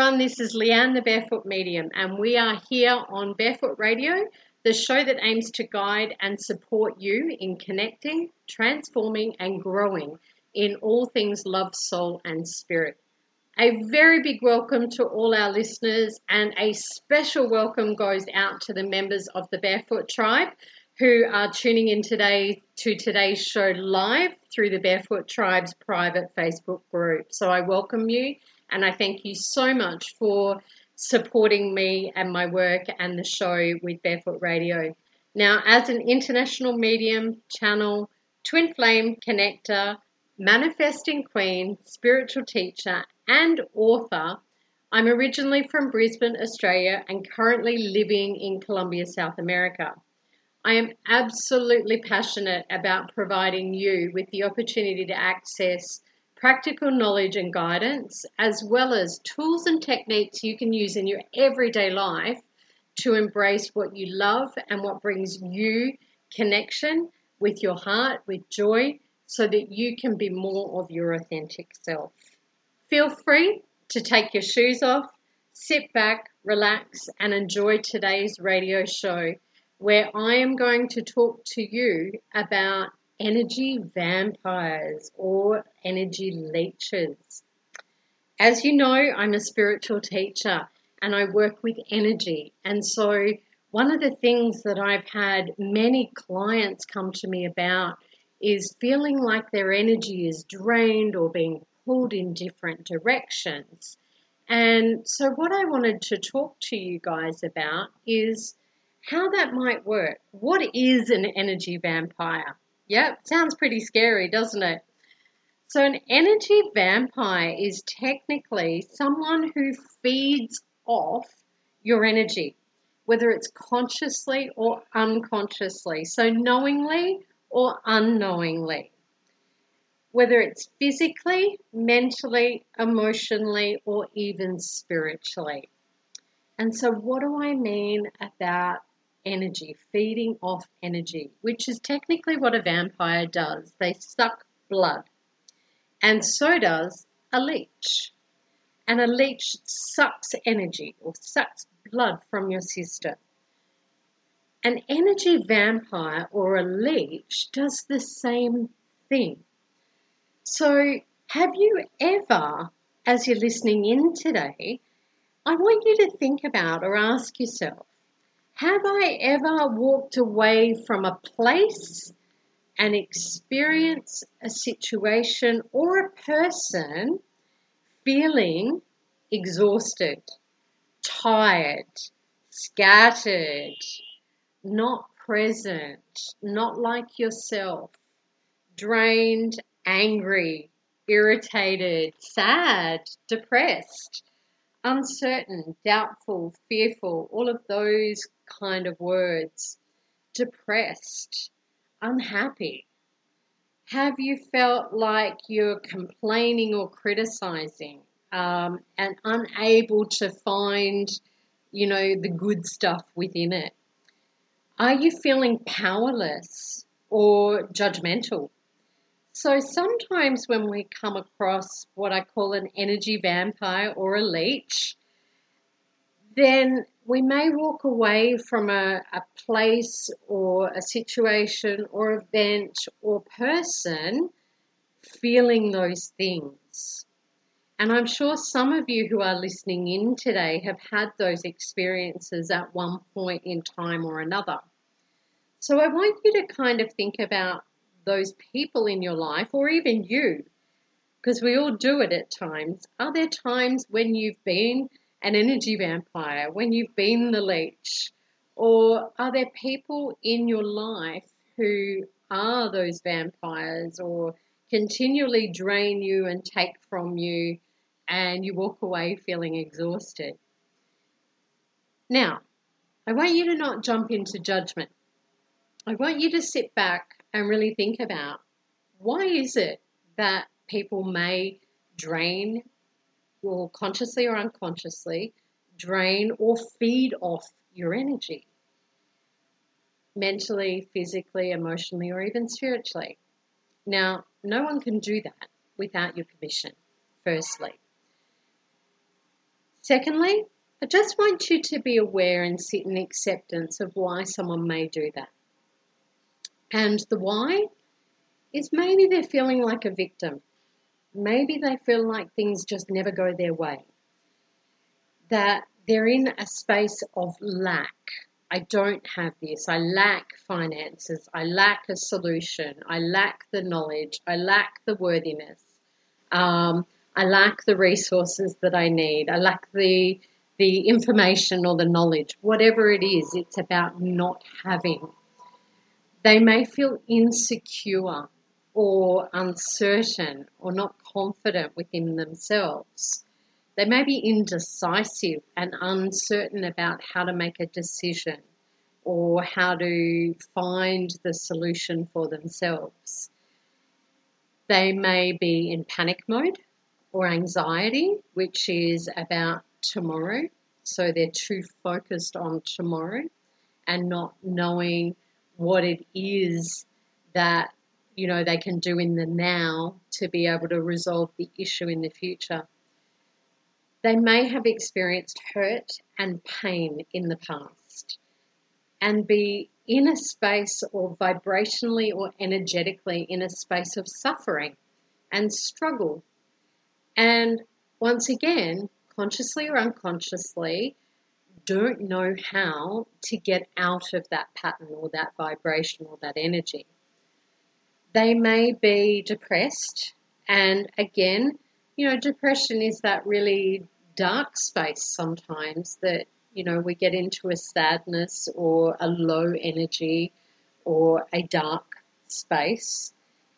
everyone. This is Leanne, the Barefoot Medium, and we are here on Barefoot Radio, the show that aims to guide and support you in connecting, transforming, and growing in all things love, soul, and spirit. A very big welcome to all our listeners, and a special welcome goes out to the members of the Barefoot Tribe who are tuning in today to today's show live through the Barefoot Tribe's private Facebook group. So I welcome you and I thank you so much for supporting me and my work and the show with Barefoot Radio. Now, as an international medium, channel, twin flame connector, manifesting queen, spiritual teacher, and author, I'm originally from Brisbane, Australia, and currently living in Colombia, South America. I am absolutely passionate about providing you with the opportunity to access practical knowledge and guidance, as well as tools and techniques you can use in your everyday life to embrace what you love and what brings you connection with your heart, with joy, so that you can be more of your authentic self. Feel free to take your shoes off, sit back, relax, and enjoy today's radio show where I am going to talk to you about energy vampires or energy leeches. As you know, I'm a spiritual teacher and I work with energy. And so, one of the things that I've had many clients come to me about is feeling like their energy is drained or being pulled in different directions. And so, what I wanted to talk to you guys about is how that might work. What is an energy vampire? Yep, sounds pretty scary, doesn't it? So, an energy vampire is technically someone who feeds off your energy, whether it's consciously or unconsciously, so knowingly or unknowingly, whether it's physically, mentally, emotionally, or even spiritually. And so, what do I mean about energy, feeding off energy, which is technically what a vampire does. They suck blood. And so does a leech. And a leech sucks energy or sucks blood from your system. An energy vampire or a leech does the same thing. So, have you ever, as you're listening in today, I want you to think about or ask yourself have I ever walked away from a place, an experience, a situation, or a person feeling exhausted, tired, scattered, not present, not like yourself, drained, angry, irritated, sad, depressed, uncertain, doubtful, fearful, all of those kind of words. Depressed, unhappy. Have you felt like you're complaining or criticizing um, and unable to find, you know, the good stuff within it? Are you feeling powerless or judgmental? So sometimes when we come across what I call an energy vampire or a leech, then we may walk away from a, a place or a situation or event or person feeling those things. And I'm sure some of you who are listening in today have had those experiences at one point in time or another. So I want you to kind of think about those people in your life, or even you, because we all do it at times. Are there times when you've been an energy vampire, when you've been the leech? Or are there people in your life who are those vampires or continually drain you and take from you and you walk away feeling exhausted? Now, I want you to not jump into judgment. I want you to sit back and really think about why is it that people may drain or consciously or unconsciously drain or feed off your energy mentally, physically, emotionally, or even spiritually. Now, no one can do that without your permission, firstly. Secondly, I just want you to be aware and sit in acceptance of why someone may do that. And the why is maybe they're feeling like a victim. Maybe they feel like things just never go their way. That they're in a space of lack. I don't have this. I lack finances. I lack a solution. I lack the knowledge. I lack the worthiness. Um, I lack the resources that I need. I lack the the information or the knowledge. Whatever it is, it's about not having. They may feel insecure or uncertain or not confident within themselves. They may be indecisive and uncertain about how to make a decision or how to find the solution for themselves. They may be in panic mode or anxiety, which is about tomorrow. So they're too focused on tomorrow and not knowing what it is that you know they can do in the now to be able to resolve the issue in the future. They may have experienced hurt and pain in the past and be in a space or vibrationally or energetically in a space of suffering and struggle. And once again, consciously or unconsciously, don't know how to get out of that pattern or that vibration or that energy they may be depressed. And again, you know, depression is that really dark space sometimes that, you know, we get into a sadness or a low energy or a dark space.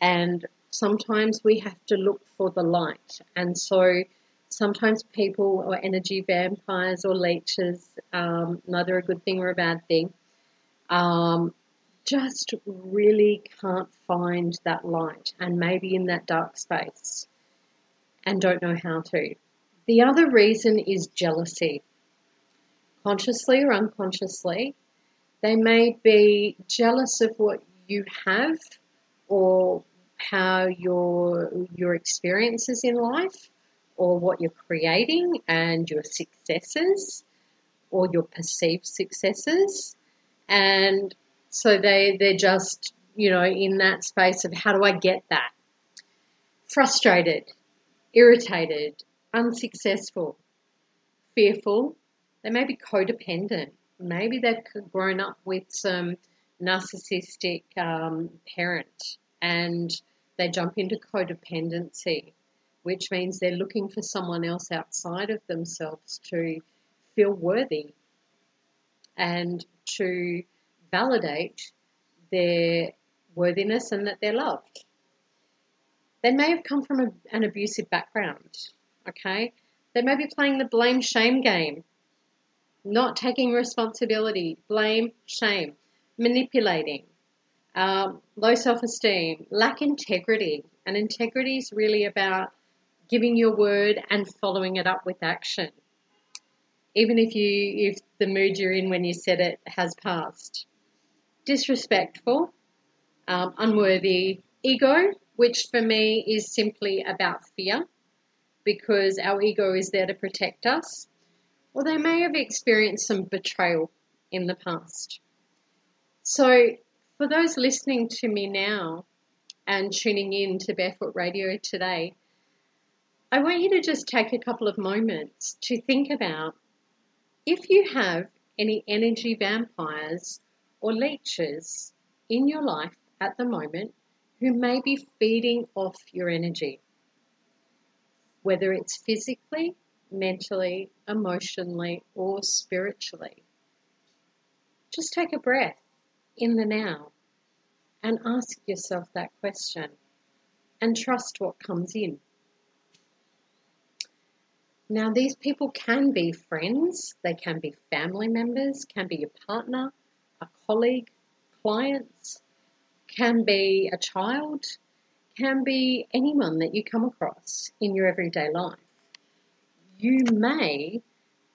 And sometimes we have to look for the light. And so sometimes people or energy vampires or leeches, um, neither a good thing or a bad thing, um, just really can't find that light and maybe in that dark space and don't know how to. The other reason is jealousy. Consciously or unconsciously, they may be jealous of what you have or how your your experiences in life or what you're creating and your successes or your perceived successes and so they, they're just, you know, in that space of how do I get that? Frustrated, irritated, unsuccessful, fearful. They may be codependent. Maybe they've grown up with some narcissistic um, parent and they jump into codependency, which means they're looking for someone else outside of themselves to feel worthy and to validate their worthiness and that they're loved. They may have come from a, an abusive background, okay? They may be playing the blame shame game, not taking responsibility, blame, shame, manipulating, um, low self esteem, lack integrity. And integrity is really about giving your word and following it up with action. Even if you if the mood you're in when you said it has passed disrespectful, um, unworthy, ego, which for me is simply about fear because our ego is there to protect us, or they may have experienced some betrayal in the past. So, for those listening to me now and tuning in to Barefoot Radio today, I want you to just take a couple of moments to think about if you have any energy vampires or leeches in your life at the moment who may be feeding off your energy, whether it's physically, mentally, emotionally, or spiritually. Just take a breath in the now and ask yourself that question and trust what comes in. Now, these people can be friends, they can be family members, can be your partner, a colleague, clients, can be a child, can be anyone that you come across in your everyday life. You may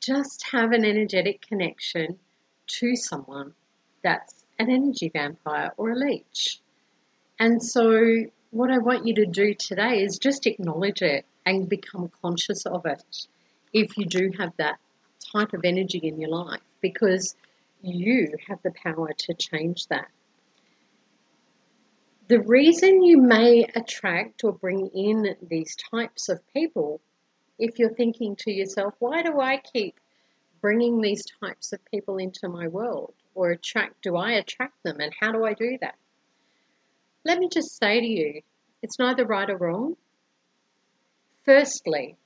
just have an energetic connection to someone that's an energy vampire or a leech. And so, what I want you to do today is just acknowledge it and become conscious of it. if you do have that type of energy in your life because you have the power to change that. The reason you may attract or bring in these types of people, if you're thinking to yourself, why do I keep bringing these types of people into my world? Or attract, do I attract them? And how do I do that? Let me just say to you, it's neither right or wrong. Firstly,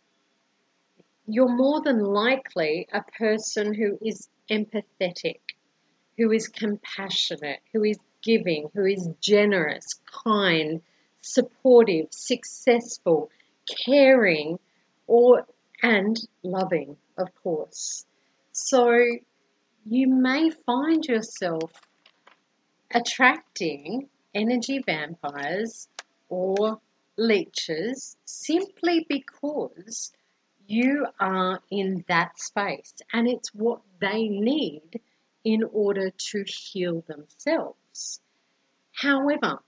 you're more than likely a person who is empathetic, who is compassionate, who is giving, who is generous, kind, supportive, successful, caring, or and loving, of course. So you may find yourself attracting energy vampires or leeches simply because you are in that space and it's what they need in order to heal themselves. However,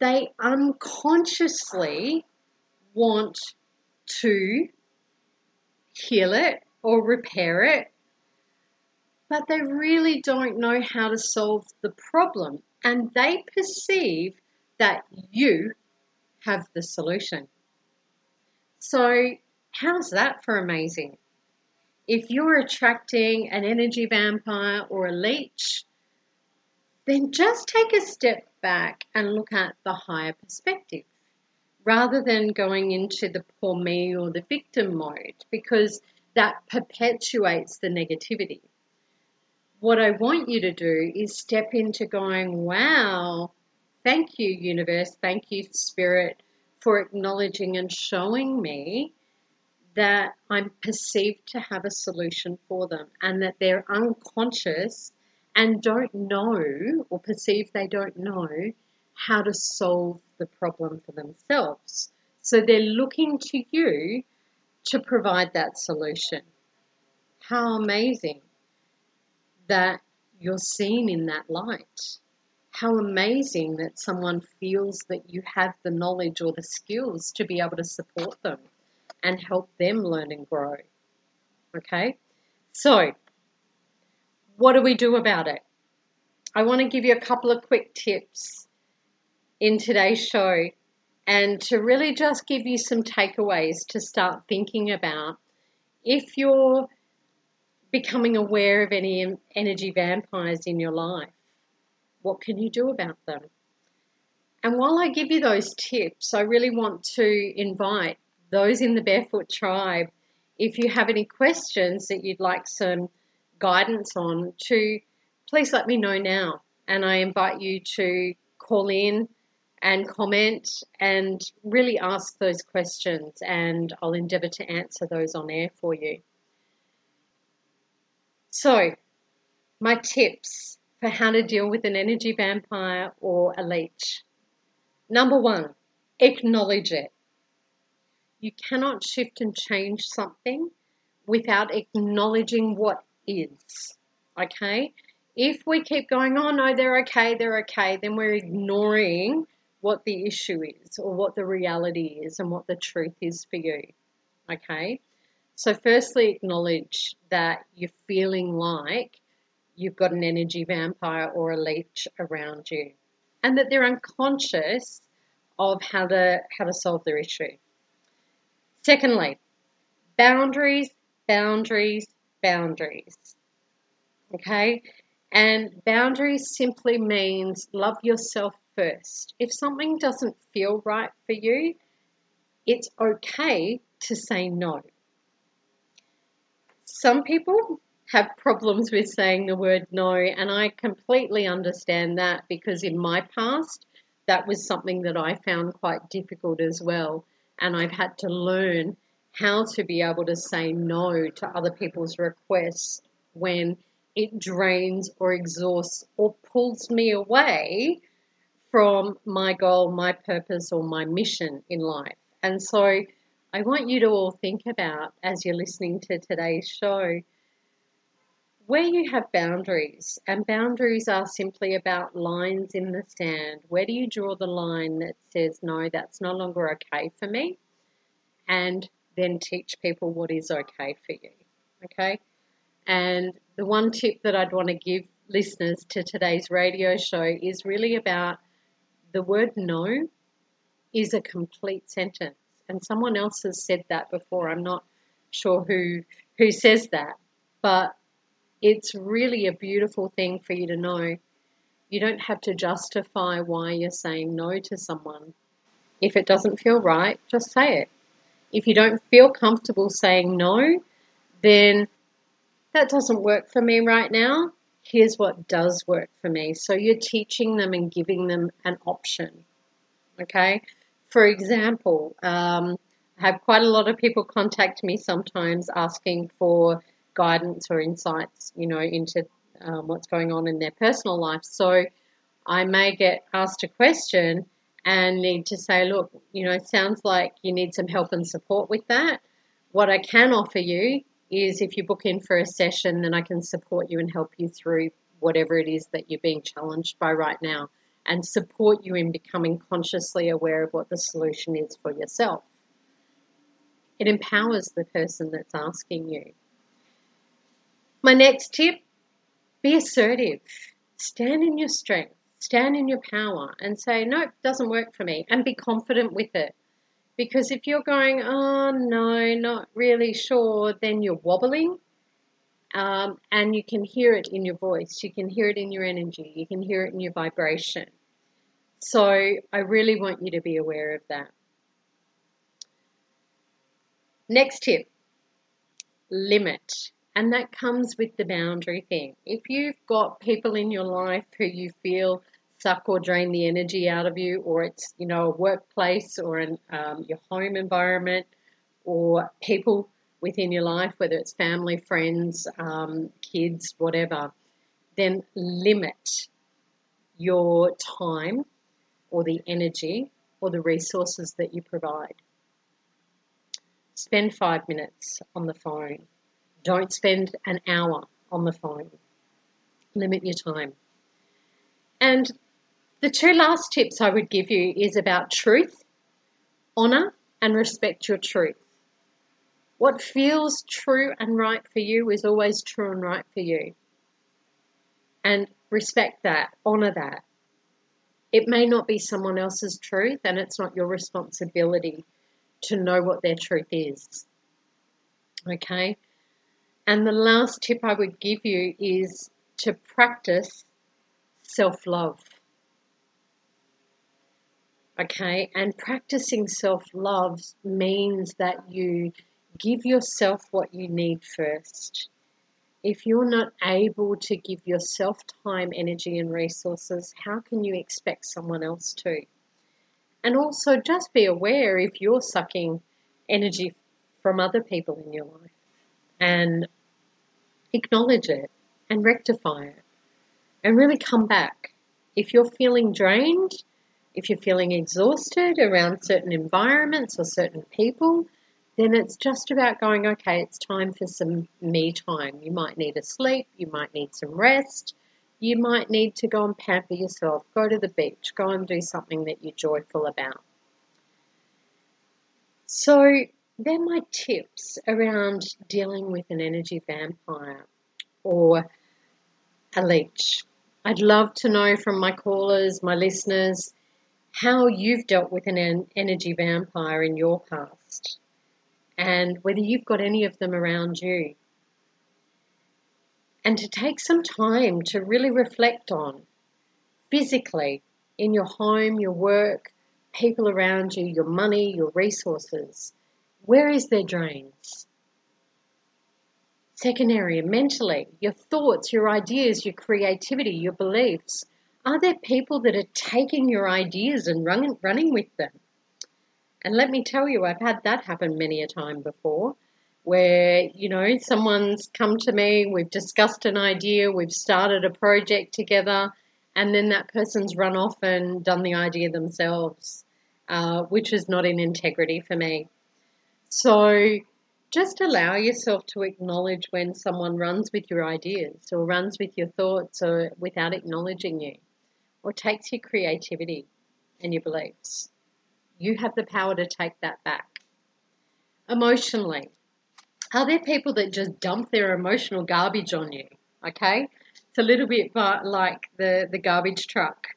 they unconsciously want to heal it or repair it, but they really don't know how to solve the problem and they perceive that you have the solution. So, how's that for amazing? If you're attracting an energy vampire or a leech, then just take a step back and look at the higher perspective rather than going into the poor me or the victim mode because that perpetuates the negativity. What I want you to do is step into going, wow, thank you, universe, thank you, spirit, for acknowledging and showing me that I'm perceived to have a solution for them and that they're unconscious and don't know or perceive they don't know how to solve the problem for themselves. So they're looking to you to provide that solution. How amazing that you're seen in that light how amazing that someone feels that you have the knowledge or the skills to be able to support them and help them learn and grow. Okay? So, what do we do about it? I want to give you a couple of quick tips in today's show and to really just give you some takeaways to start thinking about if you're becoming aware of any energy vampires in your life what can you do about them? And while I give you those tips, I really want to invite those in the Barefoot Tribe, if you have any questions that you'd like some guidance on, to please let me know now. And I invite you to call in and comment and really ask those questions, and I'll endeavour to answer those on air for you. So, my tips for how to deal with an energy vampire or a leech. Number one, acknowledge it. You cannot shift and change something without acknowledging what is. Okay? If we keep going, oh no, they're okay, they're okay, then we're ignoring what the issue is or what the reality is and what the truth is for you. Okay? So, firstly, acknowledge that you're feeling like you've got an energy vampire or a leech around you, and that they're unconscious of how to how to solve their issue. Secondly, boundaries, boundaries, boundaries. Okay? And boundaries simply means love yourself first. If something doesn't feel right for you, it's okay to say no. Some people have problems with saying the word no, and I completely understand that because in my past, that was something that I found quite difficult as well. And I've had to learn how to be able to say no to other people's requests when it drains or exhausts or pulls me away from my goal, my purpose, or my mission in life. And so I want you to all think about as you're listening to today's show where you have boundaries, and boundaries are simply about lines in the sand, where do you draw the line that says, no, that's no longer okay for me? And then teach people what is okay for you. Okay? And the one tip that I'd want to give listeners to today's radio show is really about the word no is a complete sentence. And someone else has said that before. I'm not sure who who says that, but it's really a beautiful thing for you to know. You don't have to justify why you're saying no to someone. If it doesn't feel right, just say it. If you don't feel comfortable saying no, then that doesn't work for me right now. Here's what does work for me. So you're teaching them and giving them an option. Okay? For example, um, I have quite a lot of people contact me sometimes asking for guidance or insights, you know, into um, what's going on in their personal life. So I may get asked a question and need to say, look, you know, it sounds like you need some help and support with that. What I can offer you is if you book in for a session, then I can support you and help you through whatever it is that you're being challenged by right now and support you in becoming consciously aware of what the solution is for yourself. It empowers the person that's asking you. My next tip be assertive. Stand in your strength, stand in your power, and say, Nope, doesn't work for me, and be confident with it. Because if you're going, Oh, no, not really sure, then you're wobbling. Um, and you can hear it in your voice, you can hear it in your energy, you can hear it in your vibration. So I really want you to be aware of that. Next tip limit. And that comes with the boundary thing. If you've got people in your life who you feel suck or drain the energy out of you, or it's, you know, a workplace or an, um, your home environment, or people within your life, whether it's family, friends, um, kids, whatever, then limit your time or the energy or the resources that you provide. Spend five minutes on the phone. Don't spend an hour on the phone. Limit your time. And the two last tips I would give you is about truth, honour, and respect your truth. What feels true and right for you is always true and right for you. And respect that, honour that. It may not be someone else's truth, and it's not your responsibility to know what their truth is. Okay? And the last tip I would give you is to practice self love. Okay, and practicing self love means that you give yourself what you need first. If you're not able to give yourself time, energy, and resources, how can you expect someone else to? And also just be aware if you're sucking energy from other people in your life and acknowledge it and rectify it and really come back. If you're feeling drained, if you're feeling exhausted around certain environments or certain people, then it's just about going, okay, it's time for some me time. You might need a sleep, you might need some rest, you might need to go and pamper yourself, go to the beach, go and do something that you're joyful about. So, they're my tips around dealing with an energy vampire or a leech. I'd love to know from my callers, my listeners, how you've dealt with an energy vampire in your past and whether you've got any of them around you and to take some time to really reflect on physically in your home, your work, people around you, your money, your resources. Where is their drains? Second area, mentally, your thoughts, your ideas, your creativity, your beliefs. Are there people that are taking your ideas and run, running with them? And let me tell you, I've had that happen many a time before where, you know, someone's come to me, we've discussed an idea, we've started a project together, and then that person's run off and done the idea themselves, uh, which is not in integrity for me. So just allow yourself to acknowledge when someone runs with your ideas or runs with your thoughts or without acknowledging you or takes your creativity and your beliefs. You have the power to take that back. emotionally? Are there people that just dump their emotional garbage on you? Okay, it's a little bit like the, the garbage truck.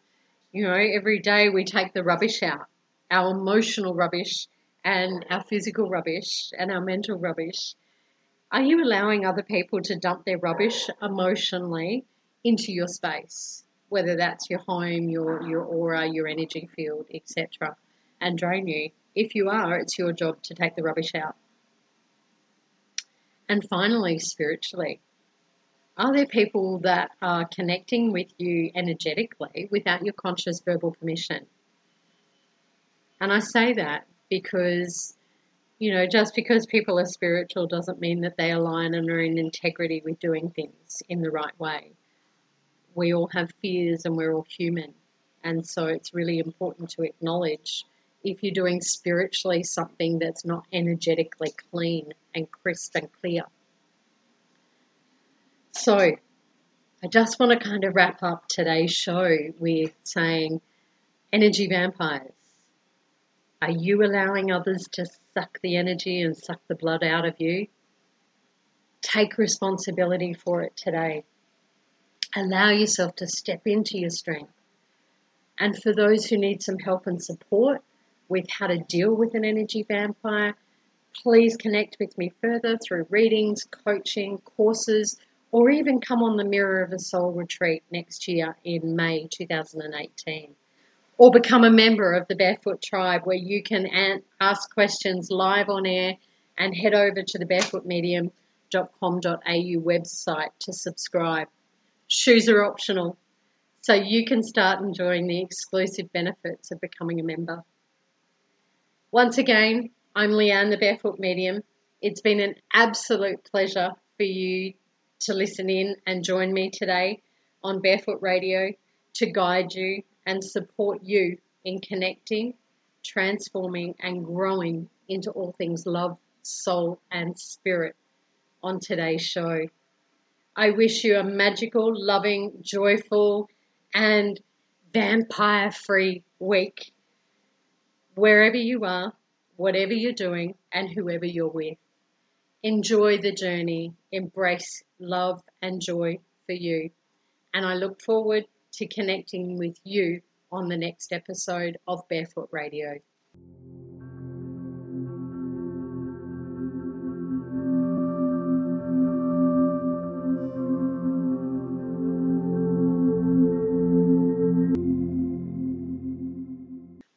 You know, every day we take the rubbish out, our emotional rubbish and our physical rubbish and our mental rubbish. Are you allowing other people to dump their rubbish emotionally into your space, whether that's your home, your, your aura, your energy field, etc., and drain you? If you are, it's your job to take the rubbish out. And finally, spiritually, are there people that are connecting with you energetically without your conscious verbal permission? And I say that because, you know, just because people are spiritual doesn't mean that they align and are in integrity with doing things in the right way. We all have fears and we're all human. And so it's really important to acknowledge if you're doing spiritually something that's not energetically clean and crisp and clear. So, I just want to kind of wrap up today's show with saying energy vampires. Are you allowing others to suck the energy and suck the blood out of you? Take responsibility for it today. Allow yourself to step into your strength. And for those who need some help and support, with how to deal with an energy vampire, please connect with me further through readings, coaching, courses, or even come on the Mirror of a Soul retreat next year in May 2018. Or become a member of the Barefoot Tribe where you can ask questions live on air and head over to the barefootmedium.com.au website to subscribe. Shoes are optional, so you can start enjoying the exclusive benefits of becoming a member. Once again, I'm Leanne, the Barefoot Medium. It's been an absolute pleasure for you to listen in and join me today on Barefoot Radio to guide you and support you in connecting, transforming, and growing into all things love, soul, and spirit on today's show. I wish you a magical, loving, joyful, and vampire free week wherever you are, whatever you're doing, and whoever you're with. Enjoy the journey, embrace love and joy for you. And I look forward to connecting with you on the next episode of Barefoot Radio.